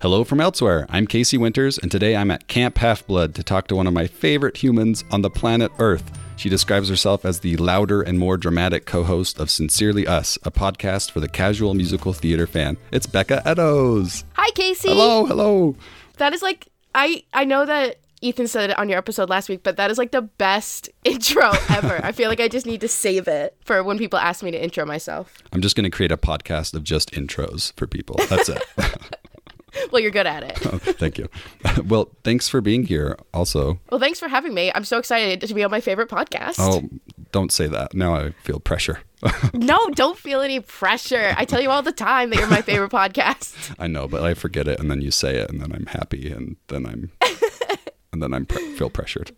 Hello from elsewhere. I'm Casey Winters, and today I'm at Camp Half Blood to talk to one of my favorite humans on the planet Earth. She describes herself as the louder and more dramatic co host of Sincerely Us, a podcast for the casual musical theater fan. It's Becca Eddowes. Hi, Casey. Hello, hello. That is like I I know that Ethan said it on your episode last week, but that is like the best intro ever. I feel like I just need to save it for when people ask me to intro myself. I'm just going to create a podcast of just intros for people. That's it. Well, you're good at it. Oh, thank you. well, thanks for being here also. Well, thanks for having me. I'm so excited to be on my favorite podcast. Oh, don't say that. Now I feel pressure. no, don't feel any pressure. I tell you all the time that you're my favorite podcast. I know, but I forget it and then you say it and then I'm happy and then I'm and then I'm pre- feel pressured.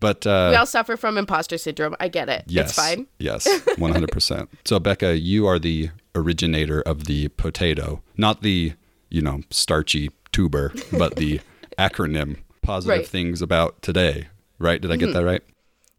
but uh We all suffer from imposter syndrome. I get it. yes. It's fine. Yes, 100%. so Becca, you are the originator of the potato, not the, you know, starchy tuber, but the acronym positive Right. Mm-hmm. things about today, right? Did I get that right?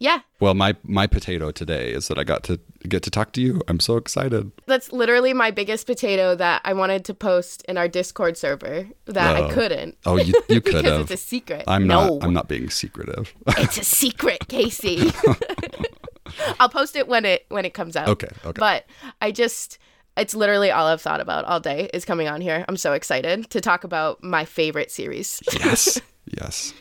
Yeah. Well, my my potato today is that I got to get to talk to you. I'm so excited. That's literally my biggest potato that I wanted to post in our Discord server that Oh. I couldn't. Oh, you you could because have. it's a secret. I'm no. not. I'm not being secretive. it's a secret, Casey. I'll post it when it when it comes out. Okay, okay. But I just it's literally all I've thought about all day is coming on here. I'm so excited to talk about my favorite series yes. Yes.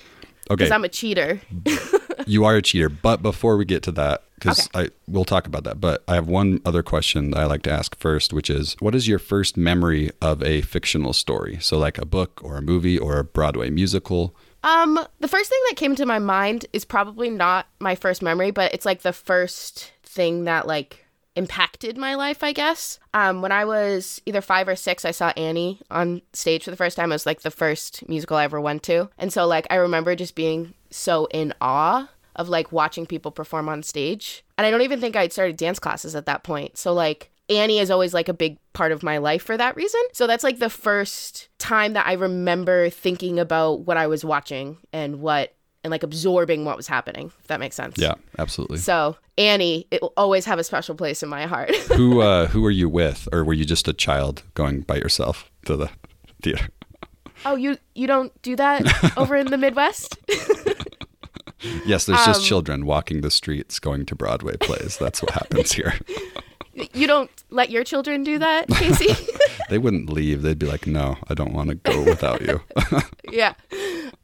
Okay. because I'm a cheater. you are a cheater, but before we get to that, because I we'll talk about that. But I have one other question that I like to ask first, which is, what is your first memory of a fictional story? So, like a book or a movie or a Broadway musical. Um, the first thing that came to my mind is probably not my first memory, but it's like the first thing that like impacted my life, I guess. Um, when I was either five or six, I saw Annie on stage for the first time. It was like the first musical I ever went to. And so like I remember just being so in awe of like watching people perform on stage. And I don't even think I'd started dance classes at that point. So like Annie is always like a big part of my life for that reason. So that's like the first time that I remember thinking about what I was watching and what and like absorbing what was happening, if that makes sense. Yeah, absolutely. So Annie, it will always have a special place in my heart. who uh, who were you with, or were you just a child going by yourself to the theater? oh, you you don't do that over in the Midwest? Yes, there's just Um, children walking the streets going to Broadway plays. That's what happens here. you don't let your children do that, Casey? they wouldn't leave. They'd be like, "No, I don't want to go without you." yeah.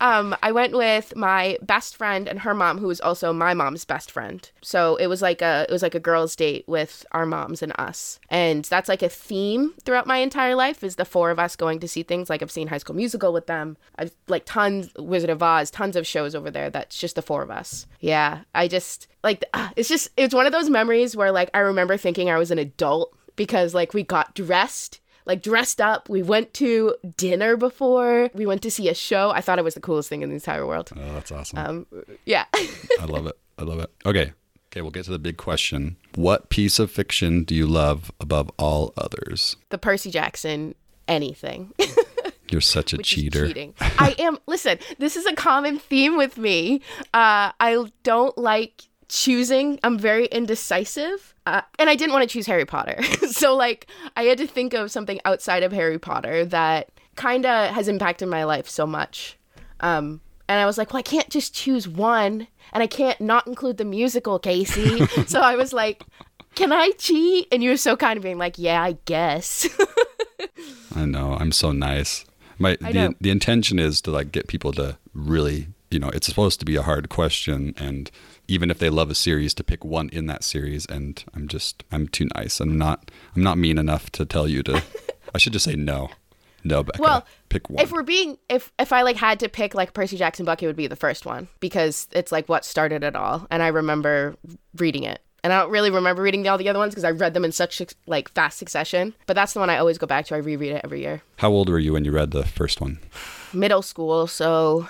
Um, I went with my best friend and her mom, who was also my mom's best friend. So it was like a it was like a girls' date with our moms and us, and that's like a theme throughout my entire life is the four of us going to see things. Like I've seen High School Musical with them. I've like tons Wizard of Oz, tons of shows over there. That's just the four of us. Yeah, I just like it's just it's one of those memories where like I remember thinking I was an adult because like we got dressed like dressed up. We went to dinner before. We went to see a show. I thought it was the coolest thing in the entire world. Oh, that's awesome. Um, yeah. I love it. I love it. Okay. Okay, we'll get to the big question. What piece of fiction do you love above all others? the Percy Jackson anything. You're such a cheater. I am. Listen, this is a common theme with me. Uh, I don't like choosing. I'm very indecisive, uh, and I didn't want to choose Harry Potter. so like, I had to think of something outside of Harry Potter that kind of has impacted my life so much. Um, and I was like, well, I can't just choose one, and I can't not include the musical, Casey. so I was like. Can I cheat? And you were so kind of being like, yeah, I guess. I know. I'm so nice. My the, the intention is to like get people to really, you know, it's supposed to be a hard question and even if they love a series to pick one in that series and I'm just I'm too nice. I'm not I'm not mean enough to tell you to I should just say no. No, Becca. Well, pick one. if we're being if if I like had to pick like Percy Jackson book, it would be the first one because it's like what started it all, and I remember reading it. And I don't really remember reading all the other ones because I read them in such like fast succession. But that's the one I always go back to. I reread it every year. How old were you when you read the first one? Middle school, so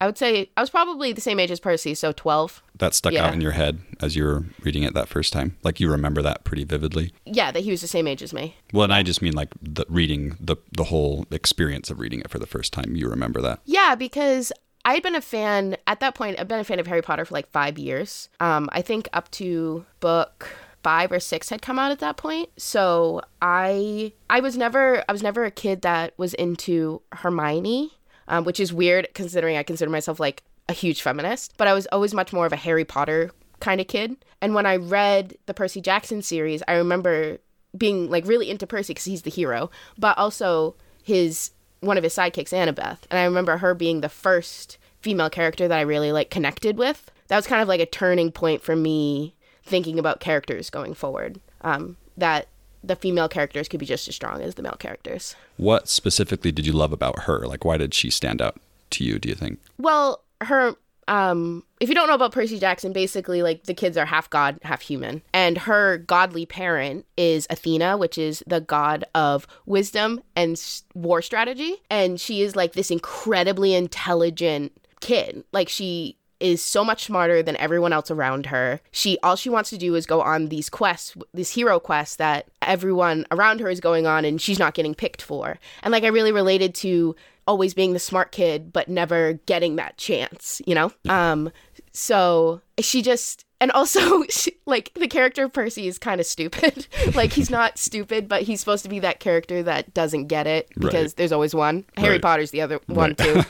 I would say I was probably the same age as Percy, so twelve. That stuck Yeah. out in your head as you were reading it that first time. Like you remember that pretty vividly. Yeah, that he was the same age as me. Well, and I just mean like the reading the the whole experience of reading it for the first time. You remember that? Yeah, because I had been a fan at that point. I've been a fan of Harry Potter for like five years. Um, I think up to book 5 or 6 had come out at that point. So I I was never I was never a kid that was into Hermione, um, which is weird considering I consider myself like a huge feminist, but I was always much more of a Harry Potter kind of kid. And when I read the Percy Jackson series, I remember being like really into Percy because he's the hero, but also his one of his sidekicks, Annabeth. And I remember her being the first female character that I really like connected with. That was kind of like a turning point for me thinking about characters going forward. Um, that the female characters could be just as strong as the male characters. What specifically did you love about her? Like, why did she stand out to you, do you think? Well, her um if you don't know about Percy Jackson, basically like the kids are half god, half human. And her godly parent is Athena, which is the god of wisdom and war strategy, and she is like this incredibly intelligent kid. Like she is so much smarter than everyone else around her. She all she wants to do is go on these quests, these hero quests that everyone around her is going on and she's not getting picked for. And like I really related to always being the smart kid but never getting that chance, you know? Um so she just and also she, like the character of Percy is kind of stupid. like he's not stupid, but he's supposed to be that character that doesn't get it because right. there's always one. Harry right. Potter's the other one too.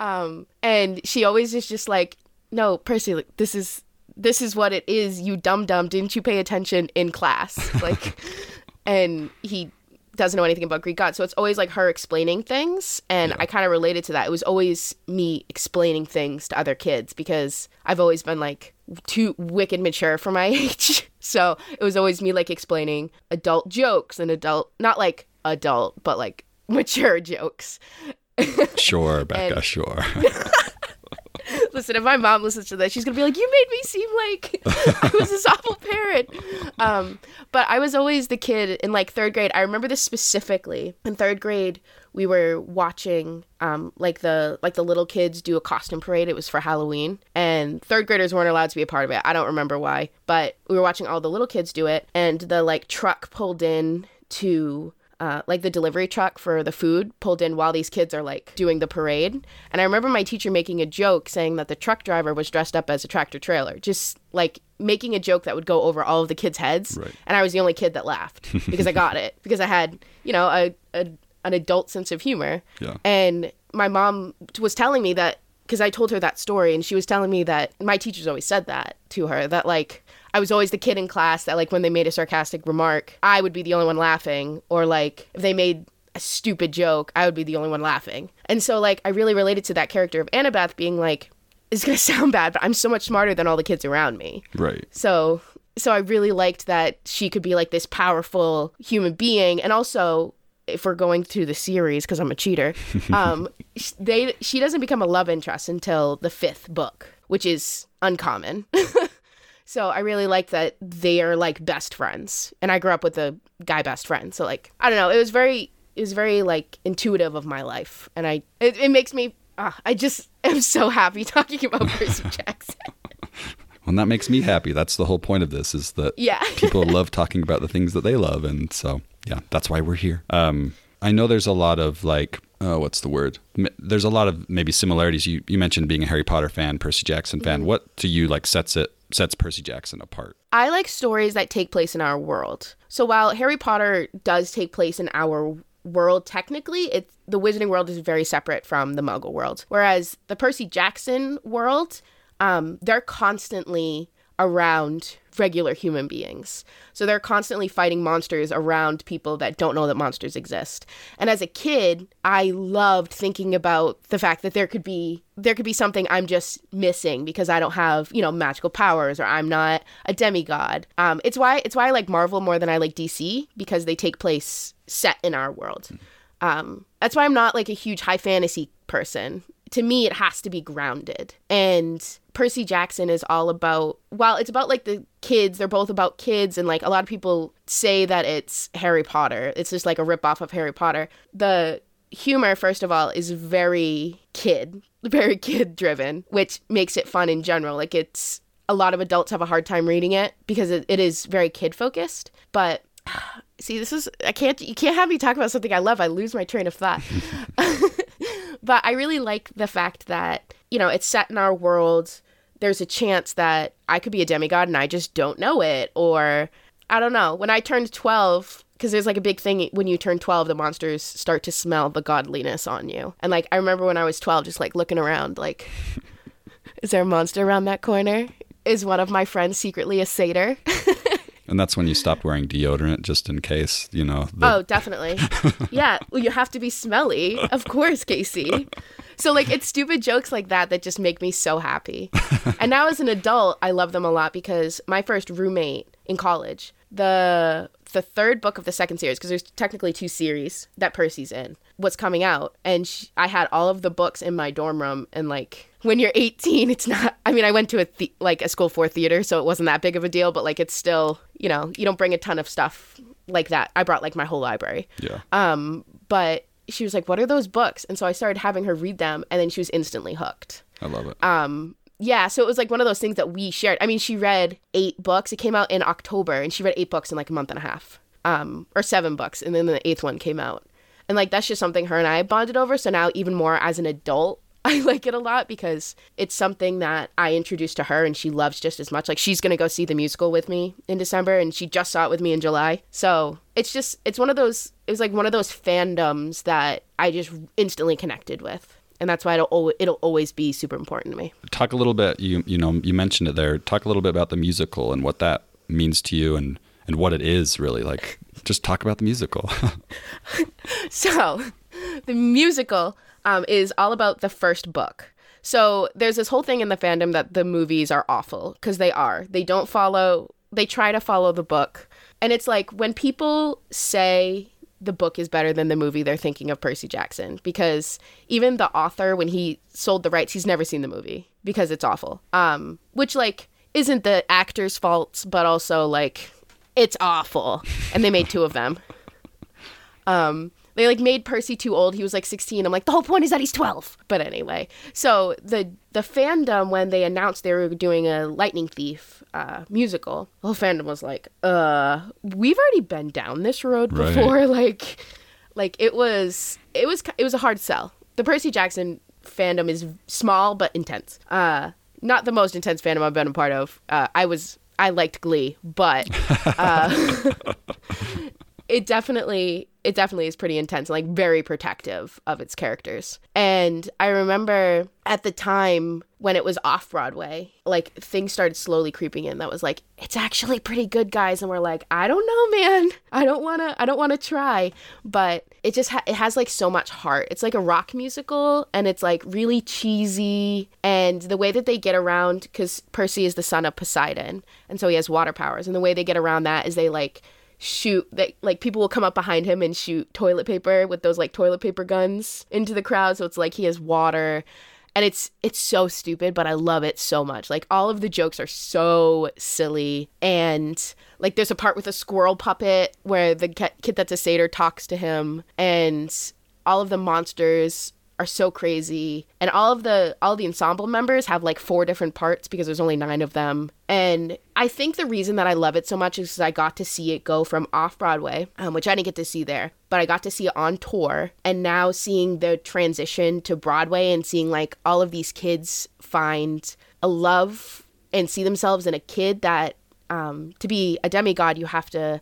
Um and she always is just like, "No, Percy, like, this is this is what it is, you dumb dumb. Didn't you pay attention in class?" Like and he doesn't know anything about Greek gods. So it's always like her explaining things. And yeah. I kind of related to that. It was always me explaining things to other kids because I've always been like too wicked mature for my age. so it was always me like explaining adult jokes and adult, not like adult, but like mature jokes. sure, Becca, and, sure. Listen, if my mom listens to this, she's gonna be like, "You made me seem like I was this awful parent." Um, but I was always the kid in like third grade. I remember this specifically. In third grade, we were watching um, like the like the little kids do a costume parade. It was for Halloween, and third graders weren't allowed to be a part of it. I don't remember why, but we were watching all the little kids do it, and the like truck pulled in to uh, like the delivery truck for the food pulled in while these kids are like doing the parade. And I remember my teacher making a joke saying that the truck driver was dressed up as a tractor trailer, just like making a joke that would go over all of the kids' heads. Right. And I was the only kid that laughed because I got it because I had, you know, a, a an adult sense of humor. Yeah. And my mom was telling me that because I told her that story and she was telling me that my teachers always said that to her that like I was always the kid in class that like when they made a sarcastic remark, I would be the only one laughing or like if they made a stupid joke, I would be the only one laughing. And so like I really related to that character of Annabeth being like it's going to sound bad, but I'm so much smarter than all the kids around me. Right. So so I really liked that she could be like this powerful human being and also if we're going through the series because I'm a cheater, um, they she doesn't become a love interest until the fifth book, which is uncommon. So I really like that they are like best friends. And I grew up with a guy best friend. So like I don't know, it was very it was very like intuitive of my life. And I it, it makes me uh, I just am so happy talking about Percy Jackson. well, that makes me happy. That's the whole point of this is that yeah. people love talking about the things that they love and so yeah, that's why we're here. Um I know there's a lot of like oh, what's the word? There's a lot of maybe similarities. You you mentioned being a Harry Potter fan, Percy Jackson fan. Mm-hmm. What to you like sets it sets Percy Jackson apart? I like stories that take place in our world. So while Harry Potter does take place in our world technically, it's the wizarding world is very separate from the muggle world. Whereas the Percy Jackson world, um, they're constantly around regular human beings. So they're constantly fighting monsters around people that don't know that monsters exist. And as a kid, I loved thinking about the fact that there could be there could be something I'm just missing because I don't have, you know, magical powers or I'm not a demigod. Um, it's why it's why I like Marvel more than I like DC because they take place set in our world. Um, that's why I'm not like a huge high fantasy person. To me, it has to be grounded. And Percy Jackson is all about, well, it's about like the kids. They're both about kids. And like a lot of people say that it's Harry Potter. It's just like a ripoff of Harry Potter. The humor, first of all, is very kid, very kid driven, which makes it fun in general. Like it's, a lot of adults have a hard time reading it because it, it is very kid focused. But see, this is, I can't, you can't have me talk about something I love. I lose my train of thought. but I really like the fact that, you know, it's set in our world there's a chance that I could be a demigod and I just don't know it. Or I don't know. When I turned 12, because there's like a big thing when you turn 12, the monsters start to smell the godliness on you. And like, I remember when I was 12, just like looking around, like, is there a monster around that corner? Is one of my friends secretly a satyr? And that's when you stopped wearing deodorant just in case, you know. The... Oh, definitely. yeah, well, you have to be smelly, of course, Casey. So like it's stupid jokes like that that just make me so happy. and now as an adult, I love them a lot because my first roommate in college, the the third book of the second series because there's technically two series that Percy's in was coming out and she, I had all of the books in my dorm room and like when you're 18 it's not I mean I went to a the, like a school for theater so it wasn't that big of a deal but like it's still you know you don't bring a ton of stuff like that I brought like my whole library yeah um but she was like what are those books and so I started having her read them and then she was instantly hooked I love it um yeah, so it was like one of those things that we shared. I mean, she read eight books. It came out in October, and she read eight books in like a month and a half, um, or seven books, and then the eighth one came out. And like that's just something her and I bonded over. So now, even more as an adult, I like it a lot because it's something that I introduced to her, and she loves just as much. Like she's gonna go see the musical with me in December, and she just saw it with me in July. So it's just it's one of those. It was like one of those fandoms that I just instantly connected with and that's why it'll it'll always be super important to me. Talk a little bit. You you know you mentioned it there. Talk a little bit about the musical and what that means to you and and what it is really like. Just talk about the musical. so, the musical um, is all about the first book. So there's this whole thing in the fandom that the movies are awful because they are. They don't follow. They try to follow the book, and it's like when people say the book is better than the movie, they're thinking of Percy Jackson because even the author, when he sold the rights, he's never seen the movie because it's awful. Um, which like isn't the actor's fault, but also like it's awful, and they made two of them. Um, they like made Percy too old. He was like 16. I'm like, the whole point is that he's 12. But anyway, so the the fandom when they announced they were doing a Lightning Thief uh, musical, the whole fandom was like, uh, we've already been down this road before. Right. Like, like it was it was it was a hard sell. The Percy Jackson fandom is small but intense. Uh, not the most intense fandom I've been a part of. Uh, I was I liked Glee, but uh, it definitely it definitely is pretty intense like very protective of its characters. And i remember at the time when it was off broadway like things started slowly creeping in that was like it's actually pretty good guys. And we're like i don't know man. I don't want to i don't want to try. But it just ha- it has like so much heart. It's like a rock musical and it's like really cheesy. And the way that they get around because percy is the son of poseidon and so he has water powers. And the way they get around that is they like shoot that like people will come up behind him and shoot toilet paper with those like toilet paper guns into the crowd. So it's like he has water. And it's it's so stupid but i love it so much. Like all of the jokes are so silly. And like there's a part with a squirrel puppet where the kid that's a satyr talks to him. And all of the monsters are so crazy. And all of the all the ensemble members have like four different parts because there's only nine of them. And i think the reason that i love it so much is i got to see it go from off broadway um, which i didn't get to see there but i got to see it on tour. And now seeing the transition to broadway and seeing like all of these kids find a love and see themselves in a kid that um, to be a demigod you have to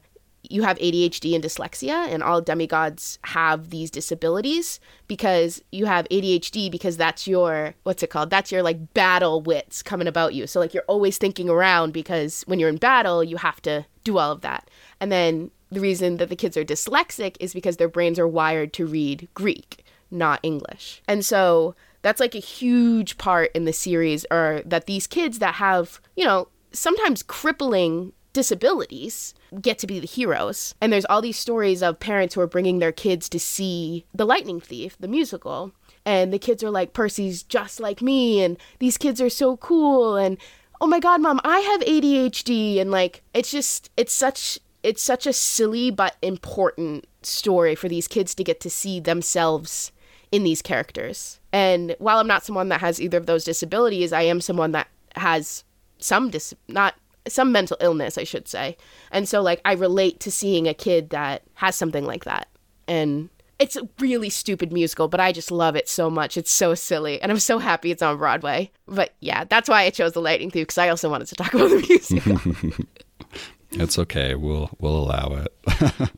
you have ADHD and dyslexia, and all demigods have these disabilities because you have ADHD because that's your what's it called? That's your like battle wits coming about you. So like you're always thinking around because when you're in battle, you have to do all of that. And then the reason that the kids are dyslexic is because their brains are wired to read Greek, not English. And so that's like a huge part in the series or that these kids that have, you know, sometimes crippling disabilities get to be the heroes. And there's all these stories of parents who are bringing their kids to see The Lightning Thief, the musical. And the kids are like, Percy's just like me, and these kids are so cool, and oh my god, mom, I have ADHD. And like, it's just, it's such, it's such a silly but important story for these kids to get to see themselves in these characters. And while I'm not someone that has either of those disabilities, I am someone that has some dis not some mental illness, I should say. And so like I relate to seeing a kid that has something like that. And it's a really stupid musical, but I just love it so much. It's so silly, and I'm so happy it's on Broadway. But yeah, that's why I chose The Lightning Thief because I also wanted to talk about the musical. it's okay. We'll we'll allow it.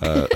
uh,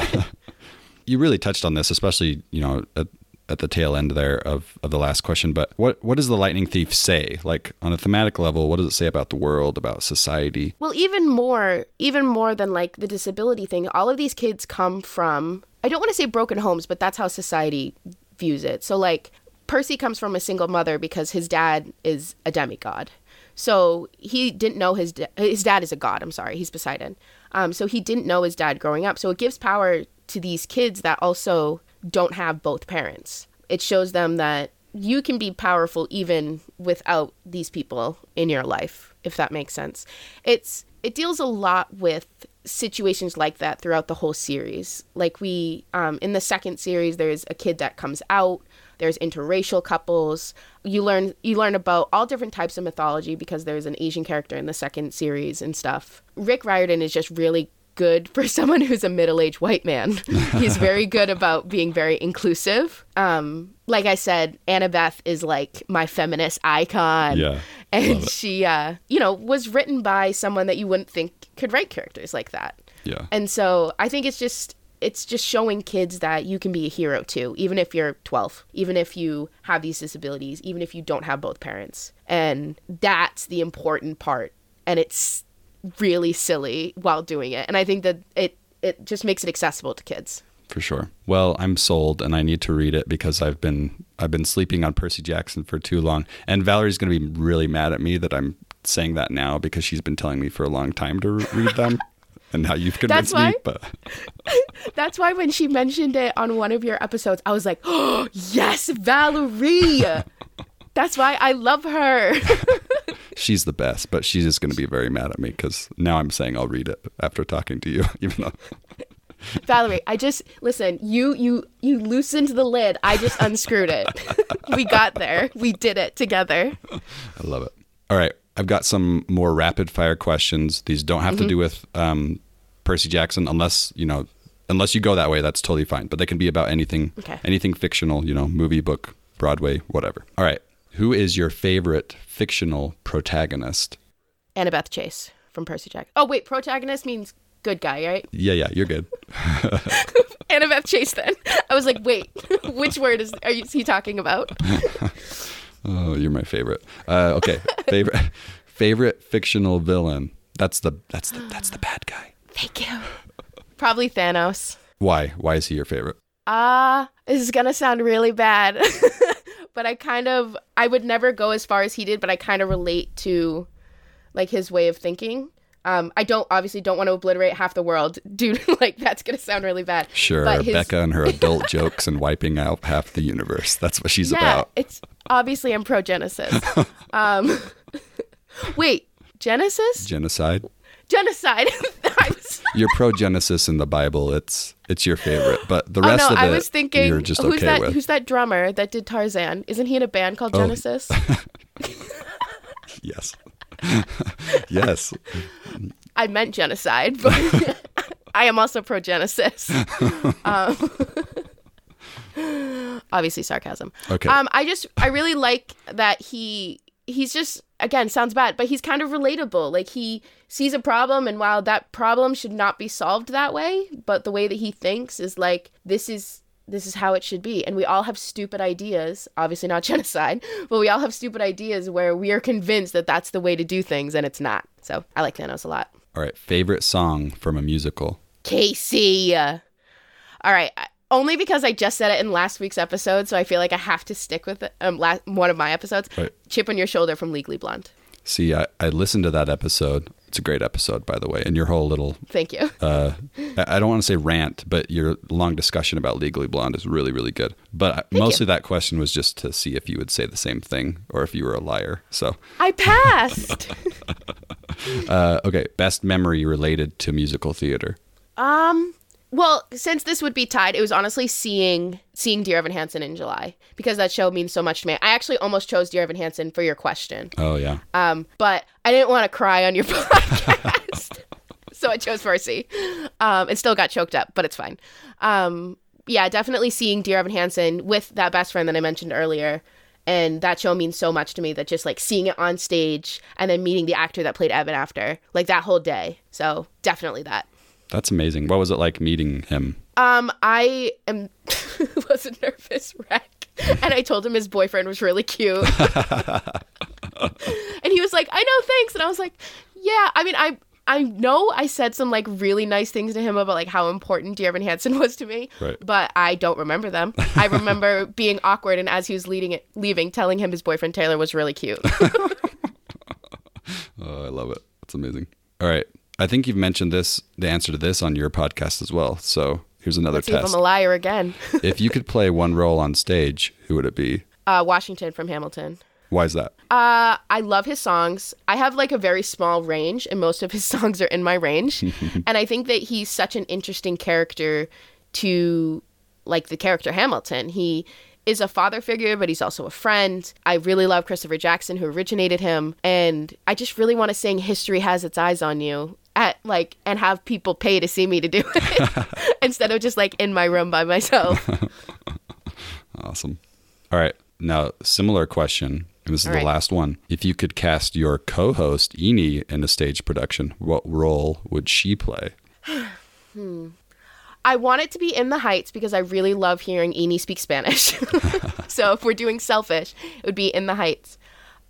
you really touched on this, especially you know at, at the tail end there of, of the last question. But what what does the Lightning Thief say? Like on a thematic level, what does it say about the world, about society? Well, even more, even more than like the disability thing. All of these kids come from I don't want to say broken homes, but that's how society views it. So like Percy comes from a single mother because his dad is a demigod. So he didn't know his da- his dad is a god. I'm sorry, he's Poseidon. Um, so he didn't know his dad growing up. So it gives power to these kids that also don't have both parents. It shows them that you can be powerful even without these people in your life, if that makes sense. It's it deals a lot with situations like that throughout the whole series. Like we um, in the second series, there's a kid that comes out. There's interracial couples. You learn you learn about all different types of mythology because there's an Asian character in the second series and stuff. Rick Riordan is just really good for someone who's a middle-aged white man. He's very good about being very inclusive. Um, like I said, Annabeth is like my feminist icon. Yeah. And she uh, you know, was written by someone that you wouldn't think could write characters like that. Yeah. And so I think it's just it's just showing kids that you can be a hero too, even if you're 12, even if you have these disabilities, even if you don't have both parents. And that's the important part. And it's really silly while doing it. And I think that it it just makes it accessible to kids. For sure. Well, I'm sold and I need to read it because I've been I've been sleeping on Percy Jackson for too long. And Valerie's going to be really mad at me that I'm saying that now because she's been telling me for a long time to read them. and now you've convinced why, me. But that's why when she mentioned it on one of your episodes, I was like, "Oh yes, Valerie." that's why I love her. she's the best, but she's just going to be very mad at me because now I'm saying I'll read it after talking to you, even though. Valerie, I just listen. You you you loosened the lid. I just unscrewed it. we got there. We did it together. I love it. All right, I've got some more rapid fire questions. These don't have mm-hmm. to do with um, Percy Jackson, unless you know, unless you go that way. That's totally fine. But they can be about anything, okay. anything fictional. You know, movie, book, Broadway, whatever. All right, who is your favorite fictional protagonist? Annabeth Chase from Percy Jackson. Oh wait, protagonist means good guy, right? Yeah, yeah, you're good. Annabeth Chase. Then I was like, wait, which word is are you, is he talking about? oh, you're my favorite. Uh, okay, favorite favorite fictional villain. That's the that's the that's the bad guy. Thank you. Probably Thanos. Why? Why is he your favorite? Ah, uh, this is gonna sound really bad, but I kind of I would never go as far as he did, but I kind of relate to like his way of thinking. Um, I don't obviously don't want to obliterate half the world, dude. like that's gonna sound really bad. Sure, his... Becca and her adult jokes and wiping out half the universe. That's what she's yeah, about. It's obviously I'm pro Genesis. um, wait, Genesis? Genocide. Genocide. you're pro Genesis in the Bible. It's it's your favorite, but the oh, rest oh, no, of it, I was thinking, you're just who's okay that? with. Who's that drummer that did Tarzan? Isn't he in a band called oh. Genesis? yes. yes. I meant genocide, but I am also pro Genesis. Um, obviously, sarcasm. Okay. Um, I just, I really like that he, he's just, again, sounds bad, but he's kind of relatable. Like he sees a problem, and while that problem should not be solved that way, but the way that he thinks is like, this is this is how it should be. And we all have stupid ideas, obviously not genocide, but we all have stupid ideas where we are convinced that that's the way to do things and it's not. So I like Thanos a lot. All right. Favorite song from a musical? Casey. All right. Only because I just said it in last week's episode, so I feel like I have to stick with it. Um, last, one of my episodes. Right. Chip on Your Shoulder from Legally Blonde. See, I, I listened to that episode. It's a great episode, by the way, and your whole little thank you. Uh, I don't want to say rant, but your long discussion about Legally Blonde is really, really good. But thank mostly you. that question was just to see if you would say the same thing or if you were a liar. So I passed. uh, okay, best memory related to musical theater. Um, well, since this would be tied, it was honestly seeing seeing Dear Evan Hansen in July because that show means so much to me. I actually almost chose Dear Evan Hansen for your question. Oh yeah. Um, but I didn't want to cry on your podcast, so I chose Percy. Um, and still got choked up, but it's fine. Um, yeah, definitely seeing Dear Evan Hansen with that best friend that I mentioned earlier. And that show means so much to me that just like seeing it on stage and then meeting the actor that played Evan after, like that whole day. So definitely that. That's amazing. What was it like meeting him? Um, I am was a nervous wreck, and I told him his boyfriend was really cute, and he was like, "I know, thanks," and I was like, "Yeah." I mean, I I know I said some like really nice things to him about like how important Dear Evan Hansen was to me, Right. but I don't remember them. I remember being awkward, and as he was leading it, leaving, telling him his boyfriend Taylor was really cute. Oh, I love it. That's amazing. All right. I think you've mentioned this, the answer to this on your podcast as well. So here's another if test. I'm a liar again. if you could play one role on stage, who would it be? Uh, Washington from Hamilton. Why is that? Uh, I love his songs. I have like a very small range, and most of his songs are in my range. and I think that he's such an interesting character to like the character Hamilton. He is a father figure, but he's also a friend. I really love Christopher Jackson, who originated him, and I just really want to sing "History Has Its Eyes on You." At like and have people pay to see me to do it instead of just like in my room by myself. Awesome. All right. Now, similar question. And this is All the right. last one. If you could cast your co host, Eni, in a stage production, what role would she play? hmm. I want it to be in the Heights because I really love hearing Eni speak Spanish. so if we're doing selfish, it would be in the Heights.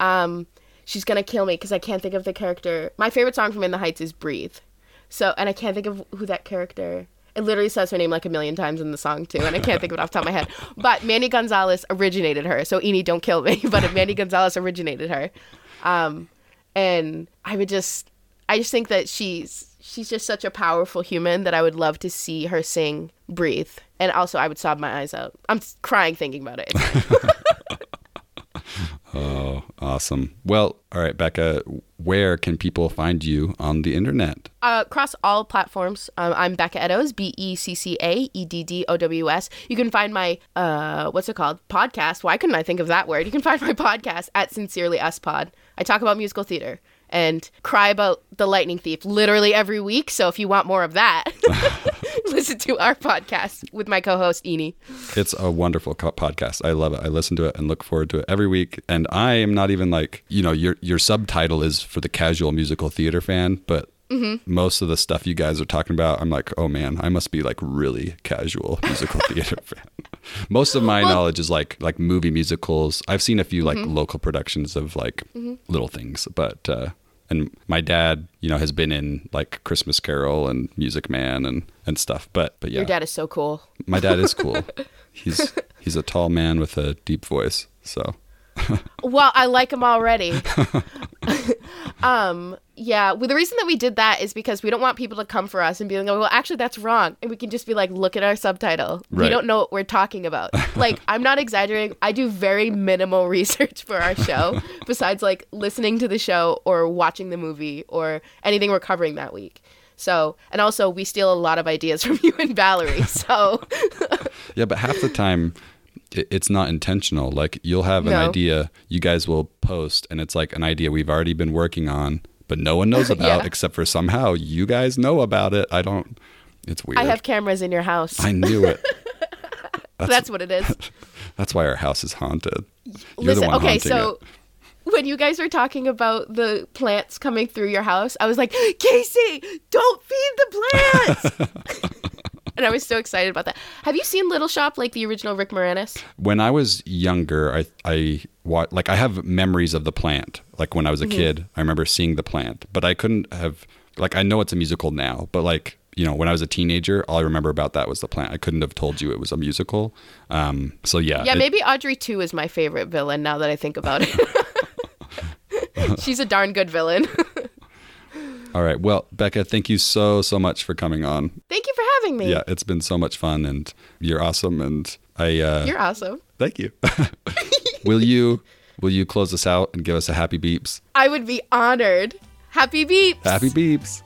Um, she's gonna kill me because I can't think of the character. My favorite song from In the Heights is "Breathe." So, and I can't think of who that character. It literally says her name like a million times in the song too, and I can't think of it off the top of my head. But Mandy Gonzalez originated her, so Eni, don't kill me. But Mandy Gonzalez originated her, um, and I would just, I just think that she's she's just such a powerful human that I would love to see her sing "Breathe," and also I would sob my eyes out. I'm crying thinking about it. Oh, awesome. Well, all right, Becca, where can people find you on the internet? uh, across all platforms. Um, I'm Becca Eddowes, B E C C A E D D O W S. You can find my uh, what's it called podcast. Why couldn't I think of that word? You can find my podcast at Sincerely Us Pod. I talk about musical theater and cry about the Lightning Thief literally every week. So if you want more of that, listen to our podcast with my co-host Eni. It's a wonderful co- podcast. I love it. I listen to it and look forward to it every week. And I am not even like, you know, your your subtitle is for the casual musical theater fan, but mm-hmm. most of the stuff you guys are talking about, I'm like, oh man, I must be like really casual musical theater fan. Most of my knowledge is like like movie musicals. I've seen a few like mm-hmm. local productions of like mm-hmm. little things, but uh and my dad, you know, has been in like Christmas Carol and Music Man and and stuff. But but yeah, Your dad is so cool. my dad is cool. he's he's a tall man with a deep voice. So Well, I like him already. um, yeah. Well, the reason that we did that is because we don't want people to come for us and be like, "Oh, "Well, actually, that's wrong," and we can just be like, "Look at our subtitle. We don't know what we're talking about." like, I'm not exaggerating. I do very minimal research for our show, besides like listening to the show or watching the movie or anything we're covering that week. So, and also we steal a lot of ideas from you and Valerie. So, yeah, but half the time it's not intentional. Like you'll have an No. idea, you guys will post, and it's like an idea we've already been working on, but no one knows about, Yeah. except for somehow you guys know about it. I don't. It's weird. I have cameras in your house. I knew it. that's what it is. That's why our house is haunted. You're Listen, the one okay, so it. when you guys were talking about the plants coming through your house, I was like, Casey, don't feed the plants. and I was so excited about that. Have you seen Little Shop, like the original Rick Moranis? when I was younger, I I wa- like I have memories of the plant. Like when I was a kid, I remember seeing the plant, but I couldn't have like I know it's a musical now, but like you know when I was a teenager, all I remember about that was the plant. I couldn't have told you it was a musical. Um, so yeah, Yeah, it- maybe Audrey II is my favorite villain now that I think about it. She's a darn good villain. All right, well, Becca, thank you so so much for coming on. Thank you for having me. Yeah, it's been so much fun, and you're awesome, and I uh, You're awesome. thank you. will you will you close us out and give us a happy beeps? I would be honored. Happy beeps. Happy beeps.